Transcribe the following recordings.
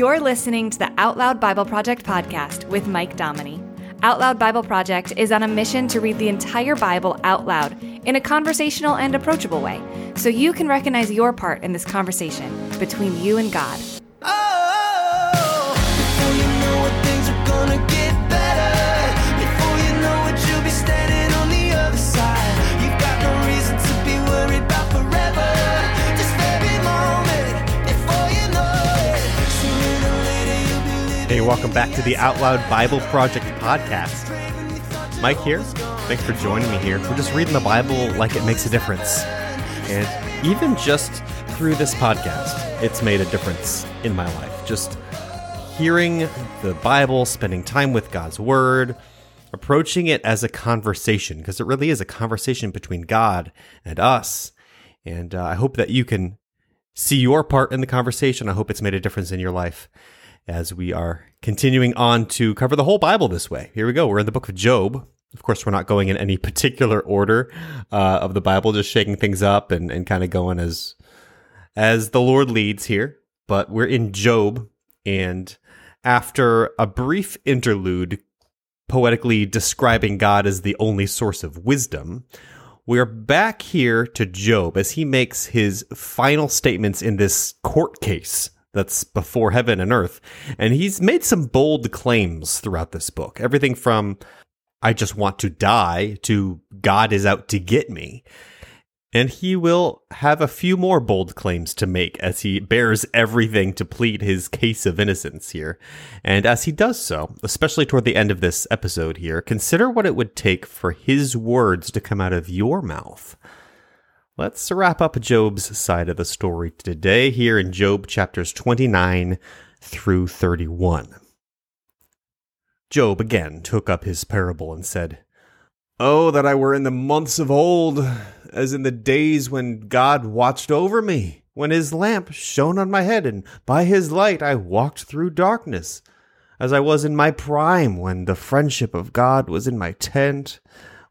You're listening to the Out Loud Bible Project podcast with Mike Dominy. Out Loud Bible Project is on a mission to read the entire Bible out loud in a conversational and approachable way so you can recognize your part in this conversation between you and God. Welcome back to the Out Loud Bible Project podcast. Mike here. Thanks for joining me here. We're just reading the Bible like it makes a difference. And even just through this podcast, it's made a difference in my life. Just hearing the Bible, spending time with God's Word, approaching it as a conversation, because it really is a conversation between God and us. And uh, I hope that you can see your part in the conversation. I hope it's made a difference in your life as we are continuing on to cover the whole Bible this way. Here we go. We're in the book of Job. Of course, we're not going in any particular order uh, of the Bible, just shaking things up and, and kind of going as as the Lord leads here. But we're in Job, and after a brief interlude poetically describing God as the only source of wisdom, we're back here to Job as he makes his final statements in this court case that's before heaven and earth. And he's made some bold claims throughout this book. Everything from I just want to die to God is out to get me. And he will have a few more bold claims to make as he bears everything to plead his case of innocence here. And as he does so, especially toward the end of this episode here, consider what it would take for his words to come out of your mouth. Let's wrap up Job's side of the story today here in Job chapters 29 through 31. Job again took up his parable and said, Oh, that I were in the months of old, as in the days when God watched over me, when his lamp shone on my head, and by his light I walked through darkness, as I was in my prime, when the friendship of God was in my tent,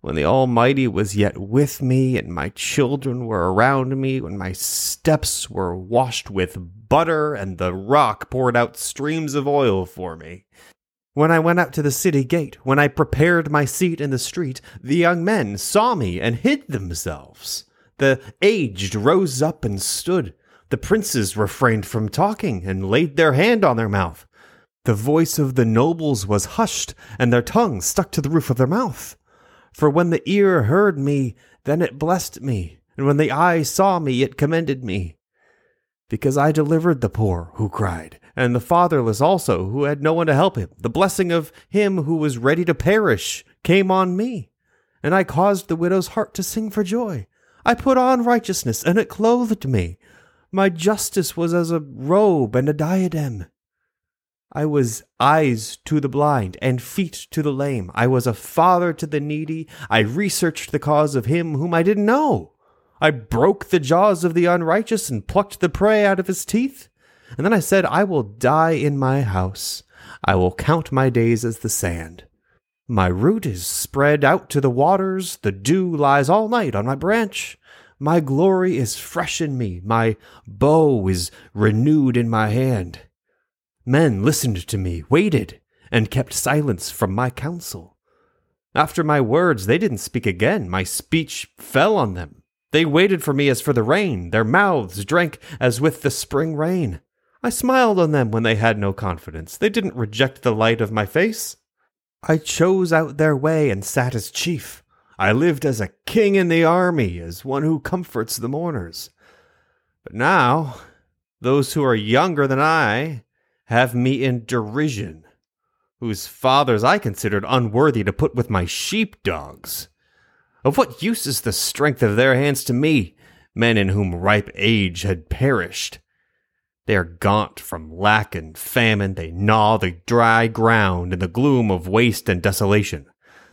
when the Almighty was yet with me, and my children were around me, when my steps were washed with butter, and the rock poured out streams of oil for me. When I went out to the city gate, when I prepared my seat in the street, the young men saw me and hid themselves. The aged rose up and stood. The princes refrained from talking and laid their hand on their mouth. The voice of the nobles was hushed, and their tongue stuck to the roof of their mouth. For when the ear heard me, then it blessed me, and when the eye saw me, it commended me. Because I delivered the poor who cried, and the fatherless also who had no one to help him. The blessing of him who was ready to perish came on me, and I caused the widow's heart to sing for joy. I put on righteousness, and it clothed me. My justice was as a robe and a diadem. I was eyes to the blind and feet to the lame. I was a father to the needy. I researched the cause of him whom I didn't know. I broke the jaws of the unrighteous and plucked the prey out of his teeth. And then I said, I will die in my house. I will count my days as the sand. My root is spread out to the waters. The dew lies all night on my branch. My glory is fresh in me. My bow is renewed in my hand. Men listened to me, waited, and kept silence from my counsel. After my words, they didn't speak again. My speech fell on them. They waited for me as for the rain. Their mouths drank as with the spring rain. I smiled on them when they had no confidence. They didn't reject the light of my face. I chose out their way and sat as chief. I lived as a king in the army, as one who comforts the mourners. But now, those who are younger than I have me in derision, whose fathers I considered unworthy to put with my sheepdogs. Of what use is the strength of their hands to me, men in whom ripe age had perished? They are gaunt from lack and famine. They gnaw the dry ground in the gloom of waste and desolation.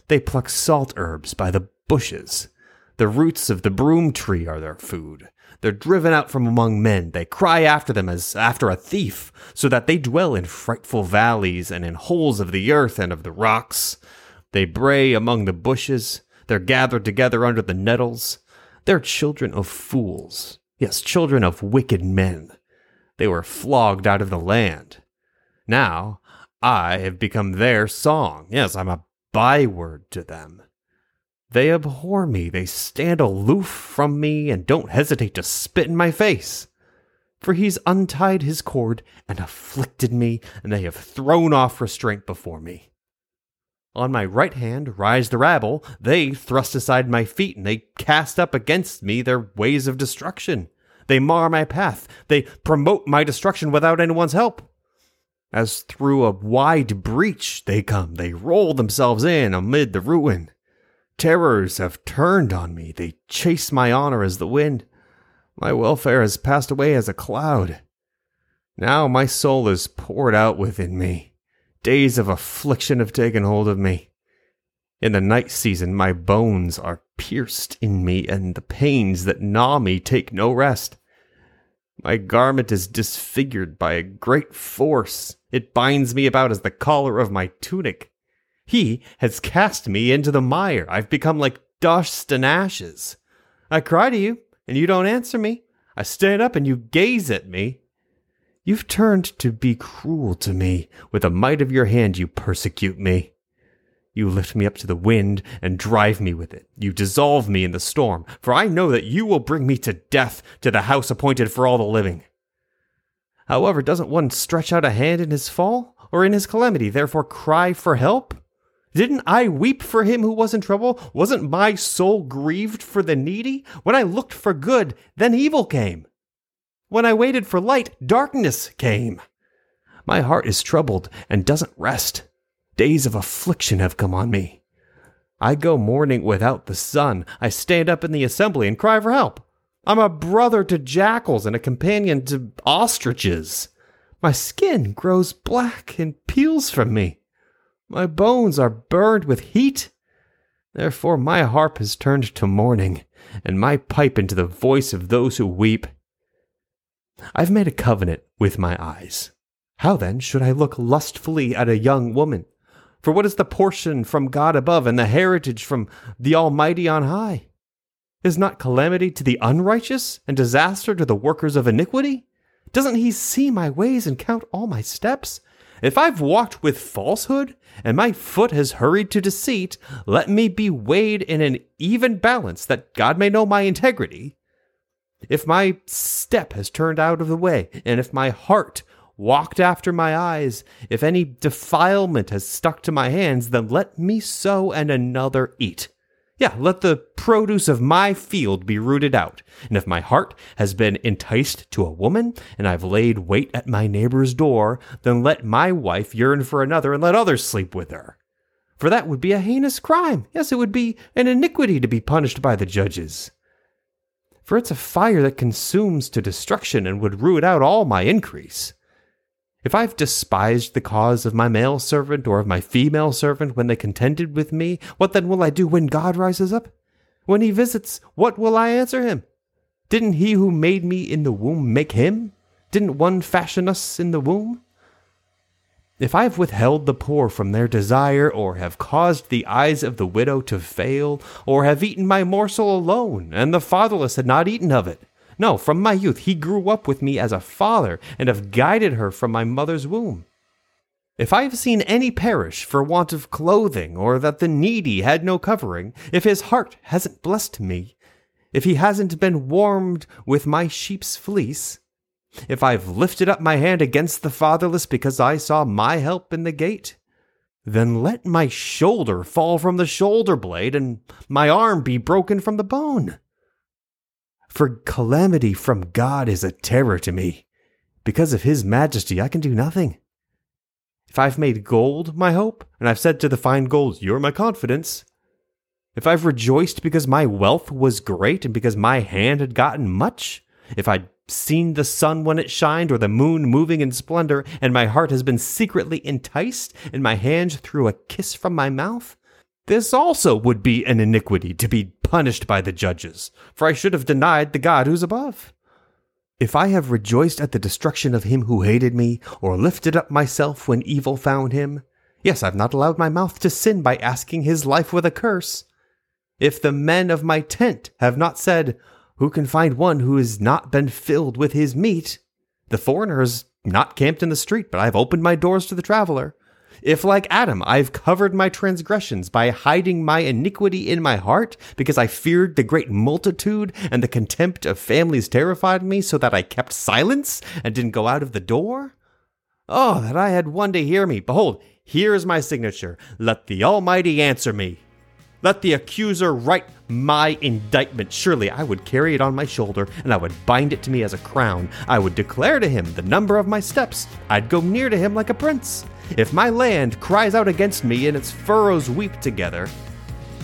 They pluck salt herbs by the bushes. The roots of the broom tree are their food. They're driven out from among men. They cry after them as after a thief, so that they dwell in frightful valleys and in holes of the earth and of the rocks. They bray among the bushes. They're gathered together under the nettles. They're children of fools. Yes, children of wicked men. They were flogged out of the land. Now I have become their song. Yes, I'm a byword to them. They abhor me, they stand aloof from me, and don't hesitate to spit in my face. For he's untied his cord and afflicted me, and they have thrown off restraint before me. On my right hand rise the rabble. They thrust aside my feet, and they cast up against me their ways of destruction. They mar my path. They promote my destruction without anyone's help. As through a wide breach they come, they roll themselves in amid the ruin. Terrors have turned on me. They chase my honor as the wind. My welfare has passed away as a cloud. Now my soul is poured out within me. Days of affliction have taken hold of me. In the night season, my bones are pierced in me, and the pains that gnaw me take no rest. My garment is disfigured by a great force. It binds me about as the collar of my tunic. He has cast me into the mire. I've become like dust and ashes. I cry to you, and you don't answer me. I stand up, and you gaze at me. You've turned to be cruel to me. With the might of your hand, you persecute me. You lift me up to the wind and drive me with it. You dissolve me in the storm, for I know that you will bring me to death, to the house appointed for all the living. However, doesn't one stretch out a hand in his fall, or in his calamity, therefore cry for help? Didn't I weep for him who was in trouble? Wasn't my soul grieved for the needy? When I looked for good, then evil came. When I waited for light, darkness came. My heart is troubled and doesn't rest. Days of affliction have come on me. I go mourning without the sun. I stand up in the assembly and cry for help. I'm a brother to jackals and a companion to ostriches. My skin grows black and peels from me. My bones are burned with heat. Therefore, my harp has turned to mourning, and my pipe into the voice of those who weep. I've made a covenant with my eyes. How then should I look lustfully at a young woman? For what is the portion from God above and the heritage from the Almighty on high? Is not calamity to the unrighteous and disaster to the workers of iniquity? Doesn't he see my ways and count all my steps? If I've walked with falsehood, and my foot has hurried to deceit, let me be weighed in an even balance, that God may know my integrity. If my step has turned out of the way, and if my heart walked after my eyes, if any defilement has stuck to my hands, then let me sow and another eat. Yeah, let the produce of my field be rooted out. And if my heart has been enticed to a woman, and I've laid wait at my neighbor's door, then let my wife yearn for another, and let others sleep with her. For that would be a heinous crime. Yes, it would be an iniquity to be punished by the judges. For it's a fire that consumes to destruction and would root out all my increase. If I've despised the cause of my male servant or of my female servant when they contended with me, what then will I do when God rises up? When he visits, what will I answer him? Didn't he who made me in the womb make him? Didn't one fashion us in the womb? If I have withheld the poor from their desire, or have caused the eyes of the widow to fail, or have eaten my morsel alone, and the fatherless had not eaten of it, no, from my youth he grew up with me as a father, and have guided her from my mother's womb. If I have seen any perish for want of clothing, or that the needy had no covering, if his heart hasn't blessed me, if he hasn't been warmed with my sheep's fleece, if I've lifted up my hand against the fatherless because I saw my help in the gate, then let my shoulder fall from the shoulder blade, and my arm be broken from the bone. For calamity from God is a terror to me. Because of his majesty, I can do nothing. If I've made gold my hope, and I've said to the fine gold, You're my confidence, if I've rejoiced because my wealth was great and because my hand had gotten much, if I'd seen the sun when it shined or the moon moving in splendor, and my heart has been secretly enticed, and my hand threw a kiss from my mouth, this also would be an iniquity to be punished by the judges, for I should have denied the God who's above. If I have rejoiced at the destruction of him who hated me, or lifted up myself when evil found him, yes, I've not allowed my mouth to sin by asking his life with a curse. If the men of my tent have not said, Who can find one who has not been filled with his meat? The foreigner has not camped in the street, but I've opened my doors to the traveler. If, like Adam, I've covered my transgressions by hiding my iniquity in my heart, because I feared the great multitude and the contempt of families terrified me, so that I kept silence and didn't go out of the door? Oh, that I had one to hear me. Behold, here is my signature. Let the Almighty answer me. Let the accuser write my indictment. Surely I would carry it on my shoulder, and I would bind it to me as a crown. I would declare to him the number of my steps. I'd go near to him like a prince. If my land cries out against me and its furrows weep together,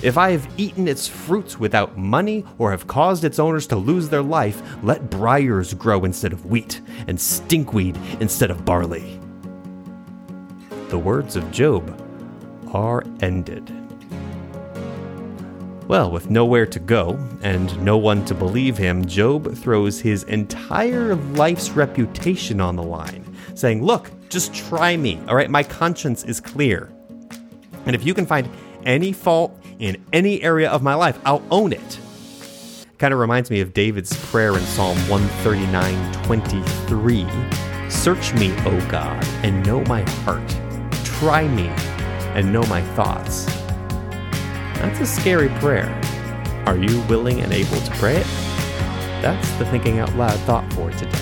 if I have eaten its fruits without money or have caused its owners to lose their life, let briars grow instead of wheat and stinkweed instead of barley. The words of Job are ended. Well, with nowhere to go and no one to believe him, Job throws his entire life's reputation on the line, saying, Look, just try me, all right? My conscience is clear. And if you can find any fault in any area of my life, I'll own it. Kind of reminds me of David's prayer in Psalm 139 23. Search me, O God, and know my heart. Try me and know my thoughts. That's a scary prayer. Are you willing and able to pray it? That's the Thinking Out Loud thought for today.